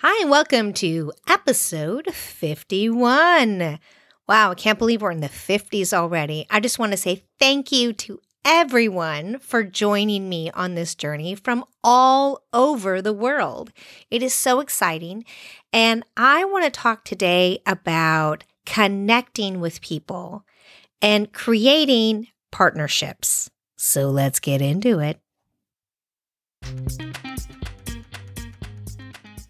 Hi, and welcome to episode 51. Wow, I can't believe we're in the 50s already. I just want to say thank you to everyone for joining me on this journey from all over the world. It is so exciting. And I want to talk today about connecting with people and creating partnerships. So let's get into it.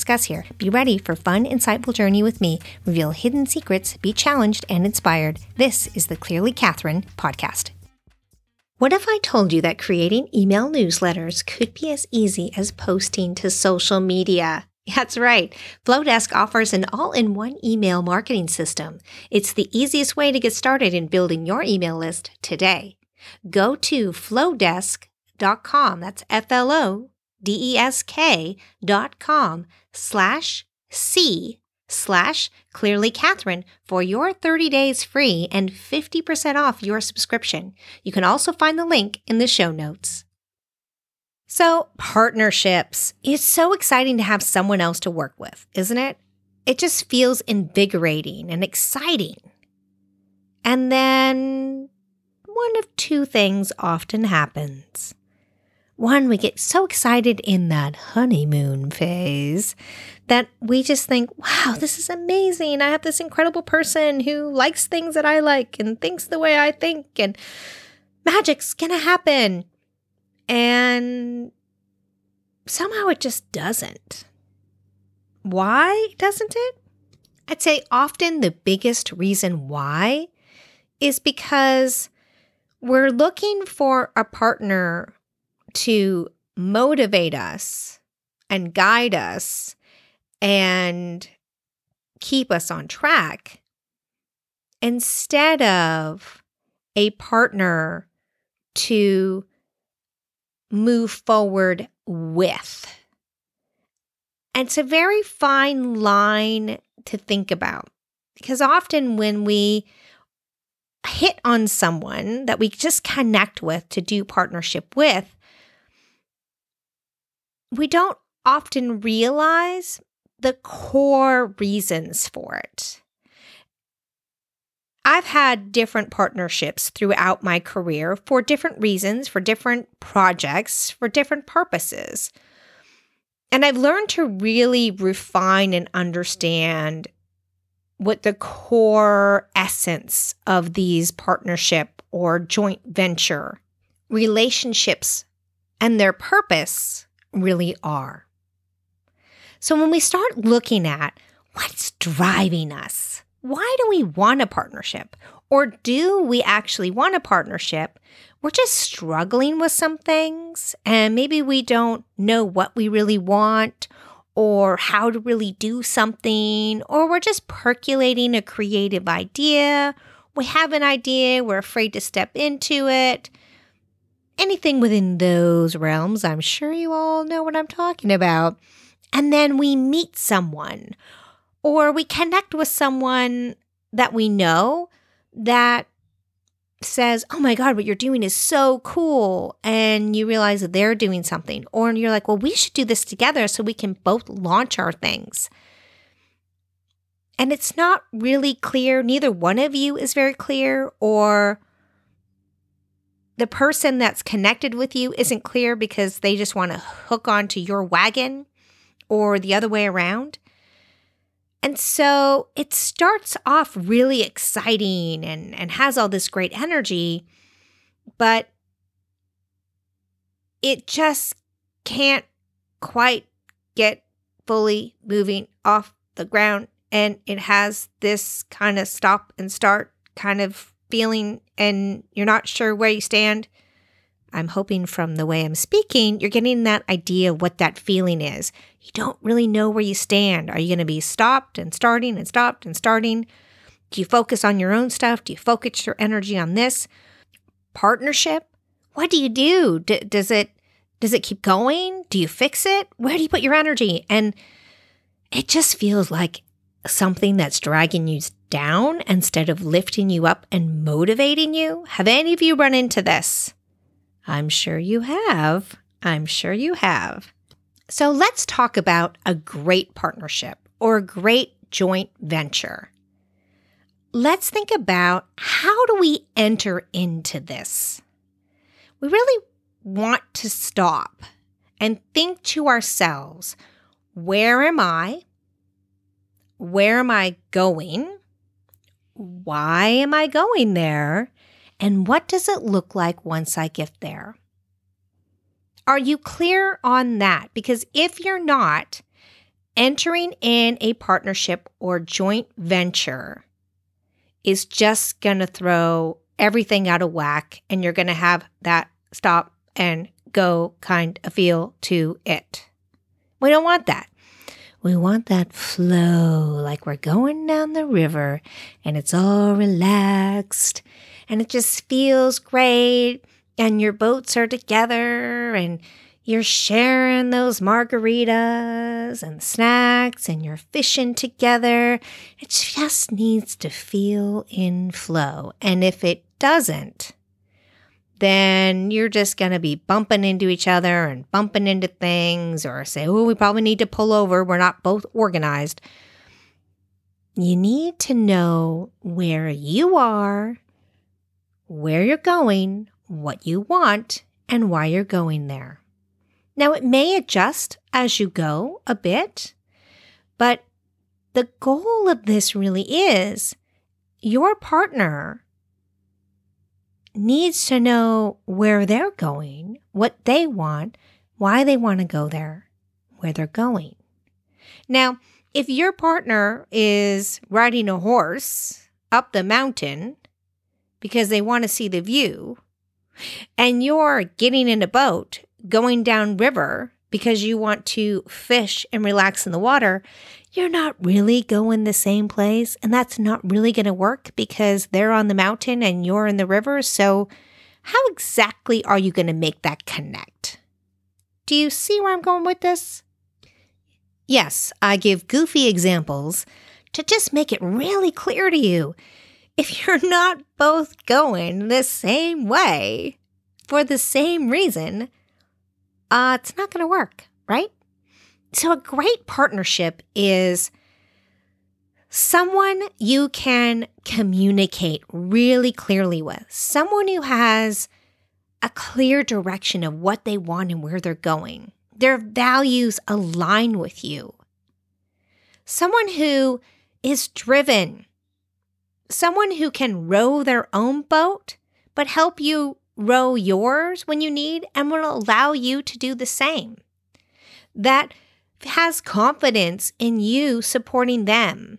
discuss here. Be ready for fun, insightful journey with me. Reveal hidden secrets, be challenged and inspired. This is the Clearly Catherine podcast. What if I told you that creating email newsletters could be as easy as posting to social media? That's right. Flodesk offers an all in one email marketing system. It's the easiest way to get started in building your email list today. Go to flodesk.com. That's F L O D E S K dot com slash C slash clearly Catherine for your 30 days free and 50% off your subscription. You can also find the link in the show notes. So, partnerships. It's so exciting to have someone else to work with, isn't it? It just feels invigorating and exciting. And then one of two things often happens. One, we get so excited in that honeymoon phase that we just think, wow, this is amazing. I have this incredible person who likes things that I like and thinks the way I think, and magic's gonna happen. And somehow it just doesn't. Why doesn't it? I'd say often the biggest reason why is because we're looking for a partner to motivate us and guide us and keep us on track instead of a partner to move forward with. And it's a very fine line to think about because often when we hit on someone that we just connect with to do partnership with, we don't often realize the core reasons for it. I've had different partnerships throughout my career for different reasons, for different projects, for different purposes. And I've learned to really refine and understand what the core essence of these partnership or joint venture relationships and their purpose really are. So when we start looking at what's driving us, why do we want a partnership? Or do we actually want a partnership? We're just struggling with some things and maybe we don't know what we really want or how to really do something, or we're just percolating a creative idea. We have an idea, we're afraid to step into it anything within those realms. I'm sure you all know what I'm talking about. And then we meet someone or we connect with someone that we know that says, Oh my God, what you're doing is so cool. And you realize that they're doing something. Or you're like, Well, we should do this together so we can both launch our things. And it's not really clear. Neither one of you is very clear, or the person that's connected with you isn't clear because they just want to hook onto your wagon or the other way around. And so it starts off really exciting and, and has all this great energy, but it just can't quite get fully moving off the ground. And it has this kind of stop and start kind of feeling and you're not sure where you stand, I'm hoping from the way I'm speaking, you're getting that idea of what that feeling is. You don't really know where you stand. Are you going to be stopped and starting and stopped and starting? Do you focus on your own stuff? Do you focus your energy on this? Partnership? What do you do? D- does it does it keep going? Do you fix it? Where do you put your energy? And it just feels like something that's dragging you down instead of lifting you up and motivating you. Have any of you run into this? I'm sure you have. I'm sure you have. So let's talk about a great partnership or a great joint venture. Let's think about how do we enter into this? We really want to stop and think to ourselves, where am I? Where am I going? Why am I going there? And what does it look like once I get there? Are you clear on that? Because if you're not, entering in a partnership or joint venture is just going to throw everything out of whack and you're going to have that stop and go kind of feel to it. We don't want that. We want that flow like we're going down the river and it's all relaxed and it just feels great. And your boats are together and you're sharing those margaritas and snacks and you're fishing together. It just needs to feel in flow. And if it doesn't, then you're just going to be bumping into each other and bumping into things or say, oh, we probably need to pull over. We're not both organized. You need to know where you are where you're going, what you want, and why you're going there. Now, it may adjust as you go a bit, but the goal of this really is your partner needs to know where they're going, what they want, why they want to go there, where they're going. Now, if your partner is riding a horse up the mountain because they want to see the view, and you're getting in a boat going down river because you want to fish and relax in the water, you're not really going the same place. And that's not really going to work because they're on the mountain and you're in the river. So, how exactly are you going to make that connect? Do you see where I'm going with this? Yes, I give goofy examples to just make it really clear to you if you're not both going the same way for the same reason, uh, it's not going to work, right? So, a great partnership is someone you can communicate really clearly with, someone who has a clear direction of what they want and where they're going. Their values align with you. Someone who is driven someone who can row their own boat, but help you row yours when you need and will allow you to do the same. That has confidence in you supporting them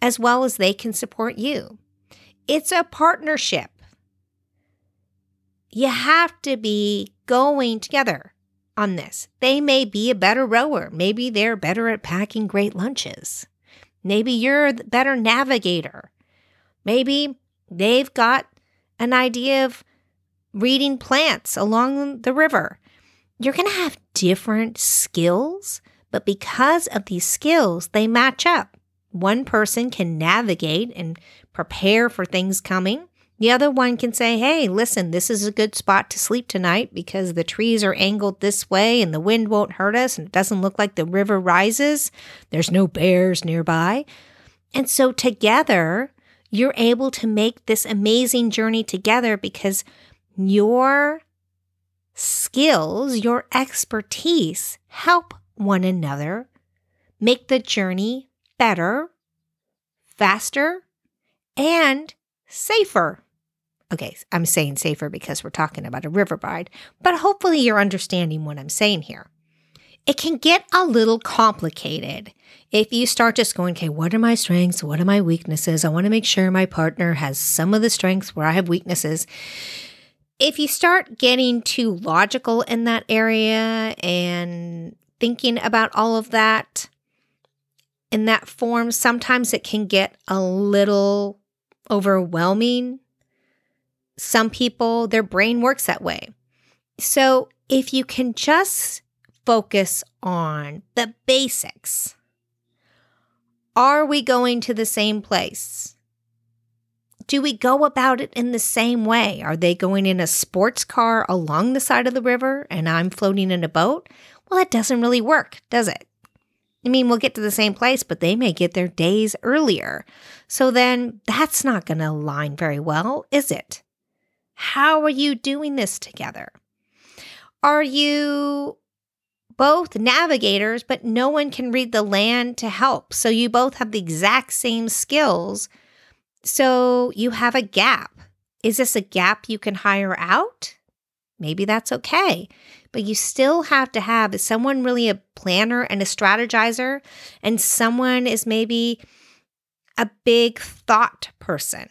as well as they can support you. It's a partnership. You have to be going together on this. They may be a better rower. Maybe they're better at packing great lunches. Maybe you're a better navigator. Maybe they've got an idea of reading plants along the river. You're going to have different skills, but because of these skills, they match up. One person can navigate and prepare for things coming. The other one can say, hey, listen, this is a good spot to sleep tonight because the trees are angled this way and the wind won't hurt us and it doesn't look like the river rises. There's no bears nearby. And so together, you're able to make this amazing journey together because your skills, your expertise help one another make the journey better, faster, and safer. Okay, I'm saying safer because we're talking about a river ride, but hopefully you're understanding what I'm saying here it can get a little complicated if you start just going, okay, what are my strengths? What are my weaknesses? I want to make sure my partner has some of the strengths where I have weaknesses. If you start getting too logical in that area and thinking about all of that in that form, sometimes it can get a little overwhelming. Some people, their brain works that way. So if you can just focus on the basics, are we going to the same place? Do we go about it in the same way? Are they going in a sports car along the side of the river and I'm floating in a boat? Well, it doesn't really work, does it? I mean, we'll get to the same place, but they may get there days earlier. So then that's not going to align very well, is it? How are you doing this together? Are you both navigators, but no one can read the land to help? So you both have the exact same skills. So you have a gap. Is this a gap you can hire out? Maybe that's okay. But you still have to have is someone really a planner and a strategizer, and someone is maybe a big thought person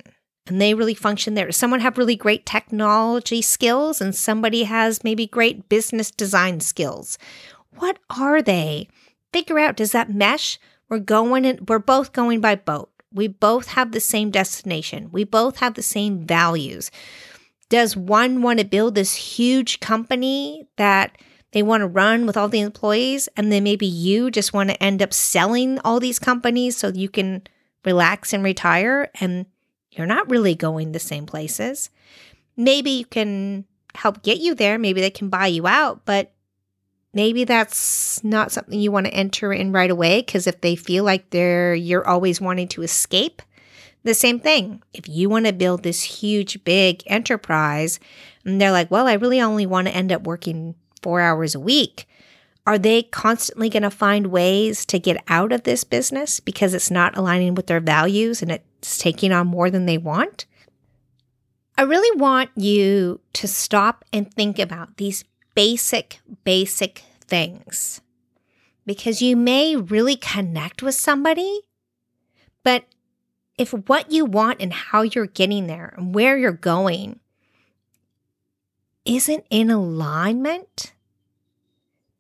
and they really function there. Someone have really great technology skills and somebody has maybe great business design skills. What are they? Figure out does that mesh? We're going and we're both going by boat. We both have the same destination. We both have the same values. Does one want to build this huge company that they want to run with all the employees and then maybe you just want to end up selling all these companies so you can relax and retire and you're not really going the same places. Maybe you can help get you there. Maybe they can buy you out, but maybe that's not something you want to enter in right away because if they feel like they're you're always wanting to escape, the same thing. If you want to build this huge big enterprise and they're like, "Well, I really only want to end up working 4 hours a week." Are they constantly going to find ways to get out of this business because it's not aligning with their values and it's taking on more than they want? I really want you to stop and think about these basic, basic things because you may really connect with somebody, but if what you want and how you're getting there and where you're going isn't in alignment,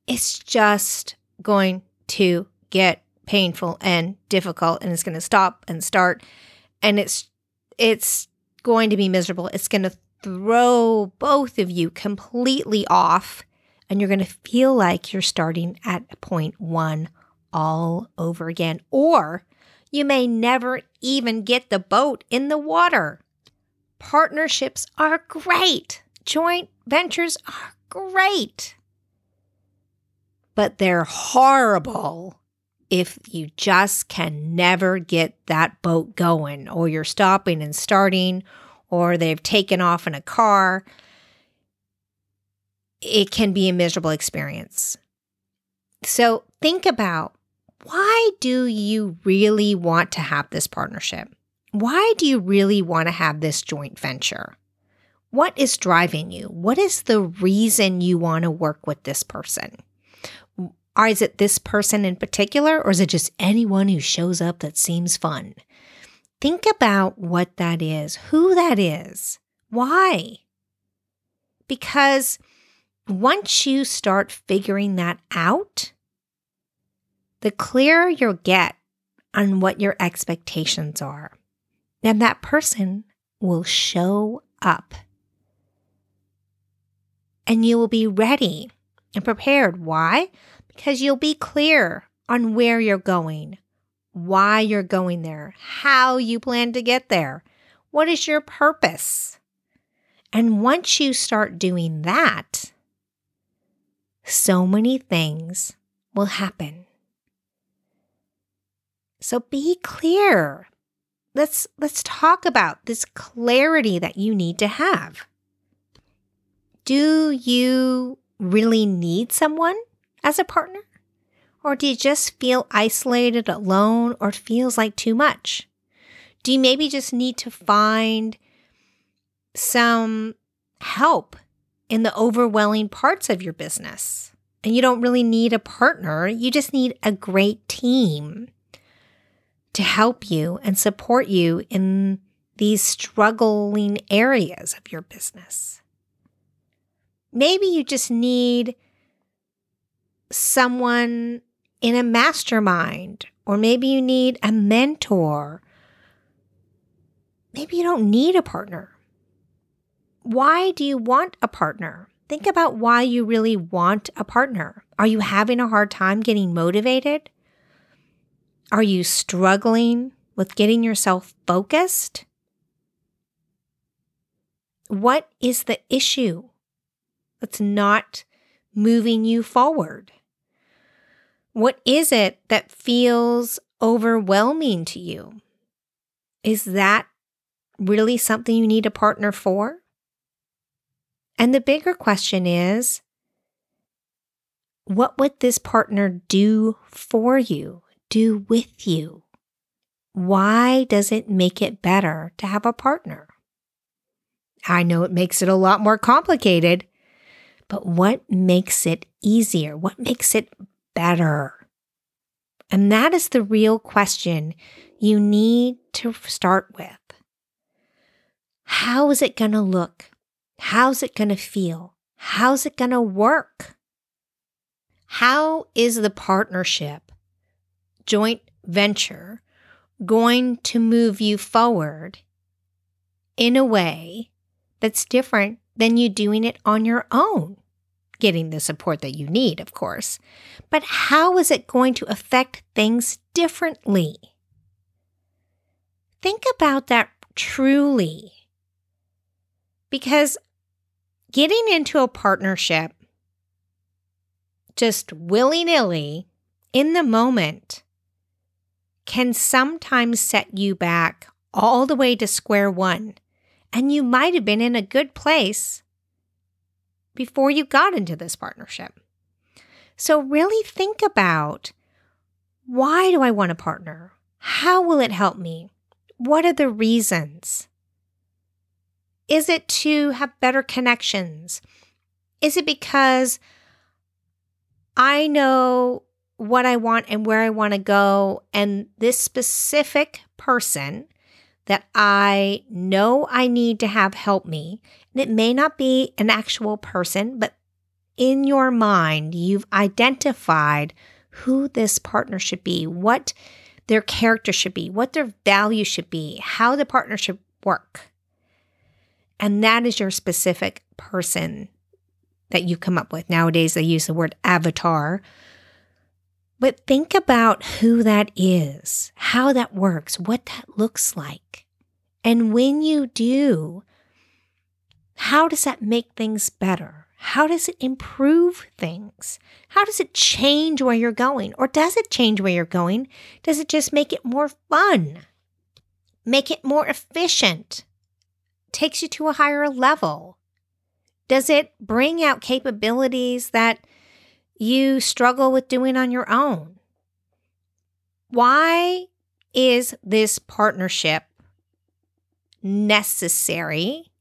it's just going to get painful and difficult and it's going to stop and start and it's it's going to be miserable. It's going to throw both of you completely off and you're going to feel like you're starting at point 1 all over again or you may never even get the boat in the water. Partnerships are great. Joint ventures are great but they're horrible if you just can never get that boat going, or you're stopping and starting, or they've taken off in a car. It can be a miserable experience. So think about why do you really want to have this partnership? Why do you really want to have this joint venture? What is driving you? What is the reason you want to work with this person? Or is it this person in particular, or is it just anyone who shows up that seems fun? Think about what that is, who that is, why. Because once you start figuring that out, the clearer you'll get on what your expectations are. And that person will show up. And you will be ready and prepared. Why? because you'll be clear on where you're going, why you're going there, how you plan to get there, what is your purpose. And once you start doing that, so many things will happen. So be clear. Let's let's talk about this clarity that you need to have. Do you really need someone? as a partner? Or do you just feel isolated, alone, or feels like too much? Do you maybe just need to find some help in the overwhelming parts of your business? And you don't really need a partner, you just need a great team to help you and support you in these struggling areas of your business. Maybe you just need someone in a mastermind, or maybe you need a mentor. Maybe you don't need a partner. Why do you want a partner? Think about why you really want a partner. Are you having a hard time getting motivated? Are you struggling with getting yourself focused? What is the issue that's not moving you forward? What is it that feels overwhelming to you? Is that really something you need a partner for? And the bigger question is what would this partner do for you, do with you? Why does it make it better to have a partner? I know it makes it a lot more complicated, but what makes it easier? What makes it better? And that is the real question you need to start with. How is it going to look? How's it going to feel? How's it going to work? How is the partnership, joint venture, going to move you forward in a way that's different than you doing it on your own? Getting the support that you need, of course. But how is it going to affect things differently? Think about that truly. Because getting into a partnership just willy nilly in the moment can sometimes set you back all the way to square one. And you might have been in a good place before you got into this partnership. So, really think about why do I want a partner? How will it help me? What are the reasons? Is it to have better connections? Is it because I know what I want and where I want to go, and this specific person that I know I need to have help me, and it may not be an actual person, but in your mind, you've identified who this partner should be, what their character should be, what their value should be, how the partnership work. And that is your specific person that you come up with. Nowadays, they use the word avatar. But think about who that is, how that works, what that looks like. And when you do, how does that make things better? How does it improve things? How does it change where you're going? Or does it change where you're going? Does it just make it more fun? Make it more efficient? Takes you to a higher level? Does it bring out capabilities that you struggle with doing on your own? Why is this partnership necessary,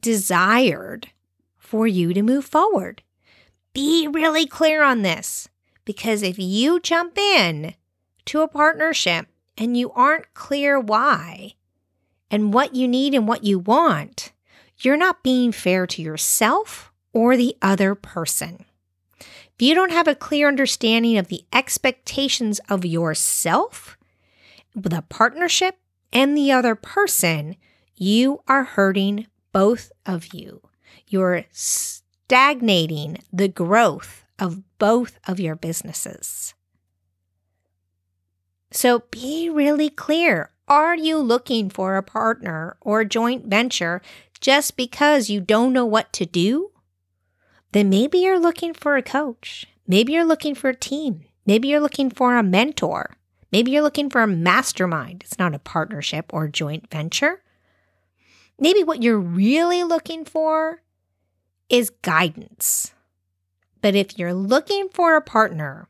desired for you to move forward? Be really clear on this because if you jump in to a partnership and you aren't clear why, and what you need and what you want, you're not being fair to yourself or the other person. If you don't have a clear understanding of the expectations of yourself, the partnership, and the other person, you are hurting both of you. You're stagnating the growth of both of your businesses. So be really clear are you looking for a partner or joint venture just because you don't know what to do? Then maybe you're looking for a coach. Maybe you're looking for a team. Maybe you're looking for a mentor. Maybe you're looking for a mastermind. It's not a partnership or joint venture. Maybe what you're really looking for is guidance. But if you're looking for a partner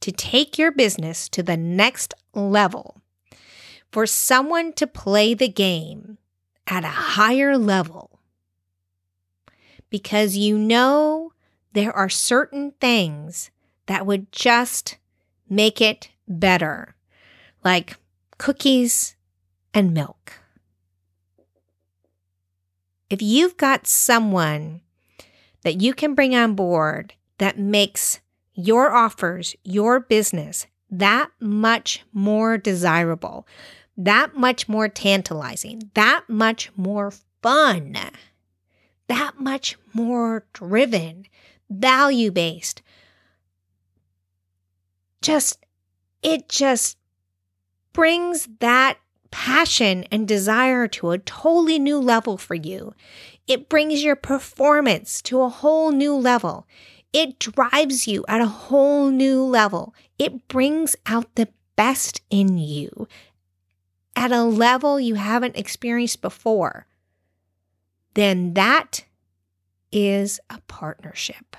to take your business to the next level, for someone to play the game at a higher level because you know there are certain things that would just make it better, like cookies and milk. if you've got someone that you can bring on board that makes your offers, your business that much more desirable, that much more tantalizing, that much more fun, that much more driven, value based. Just, it just brings that passion and desire to a totally new level for you. It brings your performance to a whole new level. It drives you at a whole new level. It brings out the best in you at a level you haven't experienced before. Then that is a partnership.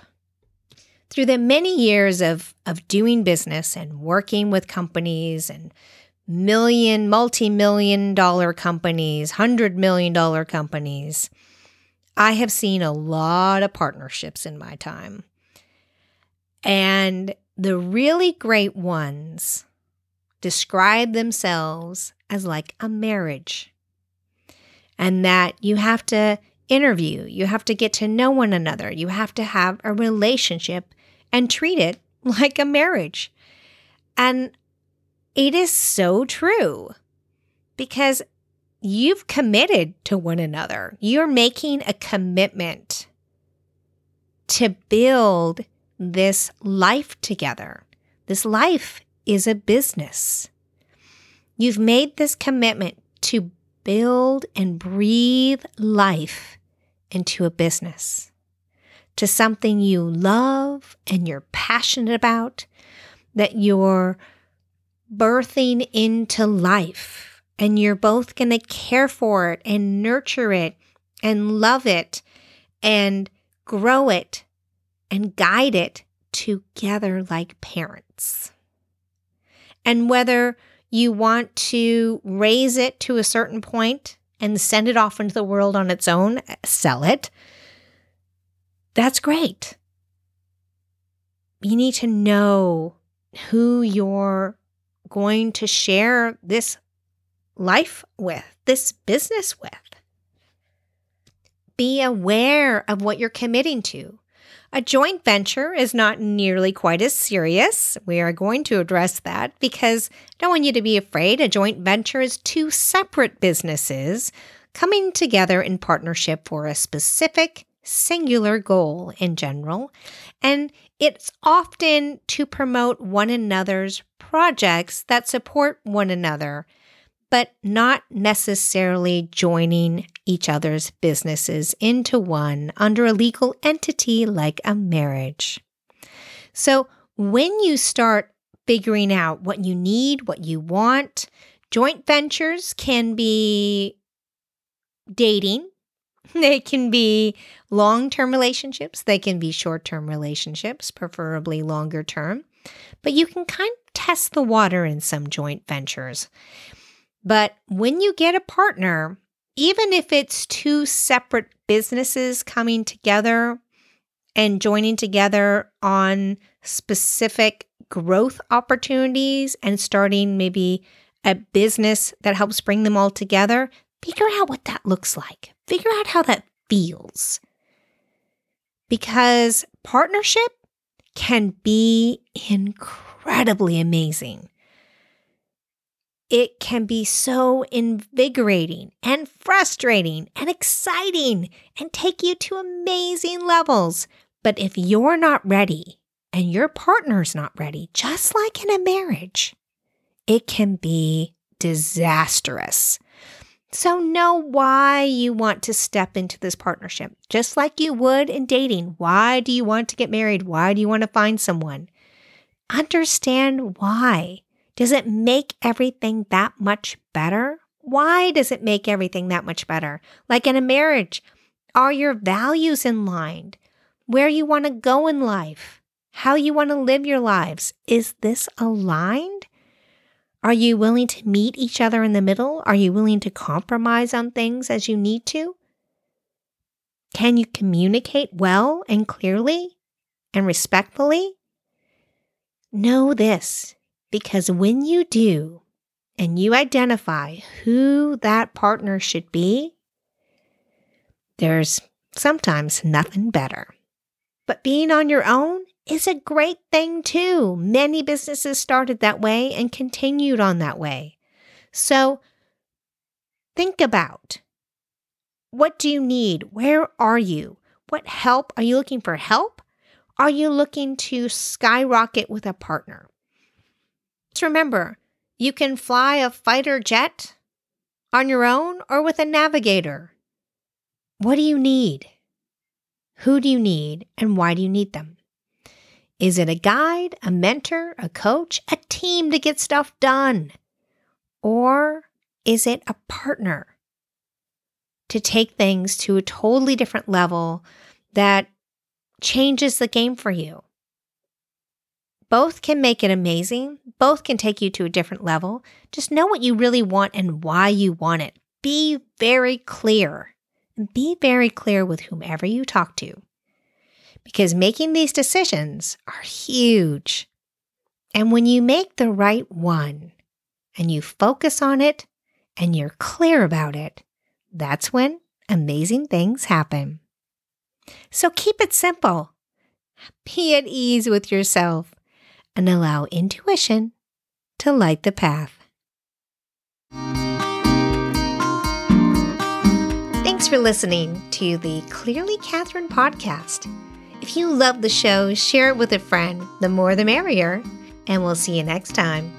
Through the many years of, of doing business and working with companies and million, multi million dollar companies, hundred million dollar companies, I have seen a lot of partnerships in my time. And the really great ones describe themselves as like a marriage. And that you have to interview, you have to get to know one another, you have to have a relationship and treat it like a marriage. And it is so true because you've committed to one another. You're making a commitment to build this life together. This life is a business. You've made this commitment to build and breathe life into a business, to something you love and you're passionate about, that you're birthing into life. And you're both going to care for it and nurture it and love it and grow it and guide it together like parents. And whether you want to raise it to a certain point and send it off into the world on its own, eh, sell it, that's great. You need to know who you're going to share this life with, this business with. Be aware of what you're committing to. A joint venture is not nearly quite as serious. We are going to address that because I don't want you to be afraid. A joint venture is two separate businesses coming together in partnership for a specific singular goal in general. And it's often to promote one another's projects that support one another but not necessarily joining each other's businesses into one under a legal entity like a marriage. So, when you start figuring out what you need, what you want, joint ventures can be dating, they can be long term relationships, they can be short term relationships, preferably longer term, but you can kind of test the water in some joint ventures. But when you get a partner, even if it's two separate businesses coming together and joining together on specific growth opportunities and starting maybe a business that helps bring them all together, figure out what that looks like. Figure out how that feels. Because partnership can be incredibly amazing it can be so invigorating and frustrating and exciting and take you to amazing levels. But if you're not ready and your partner's not ready, just like in a marriage, it can be disastrous. So, know why you want to step into this partnership, just like you would in dating. Why do you want to get married? Why do you want to find someone? Understand why. Does it make everything that much better? Why does it make everything that much better? Like in a marriage, are your values in line? Where you want to go in life? How you want to live your lives? Is this aligned? Are you willing to meet each other in the middle? Are you willing to compromise on things as you need to? Can you communicate well and clearly and respectfully? Know this because when you do, and you identify who that partner should be, There's sometimes nothing better. But being on your own is a great thing too. Many businesses started that way and continued on that way. So think about what do you need? Where are you? What help? Are you looking for help? Are you looking to skyrocket with a partner? Remember, you can fly a fighter jet on your own or with a navigator. What do you need? Who do you need and why do you need them? Is it a guide, a mentor, a coach, a team to get stuff done? Or is it a partner to take things to a totally different level that changes the game for you. Both can make it amazing. Both can take you to a different level. Just know what you really want and why you want it. Be very clear be very clear with whomever you talk to because making these decisions are huge. And when you make the right one and you focus on it and you're clear about it, that's when amazing things happen. So keep it simple. Be at ease with yourself and allow intuition to light the path. Thanks for listening to the Clearly Catherine podcast. If you love the show, share it with a friend. The more the merrier. And we'll see you next time.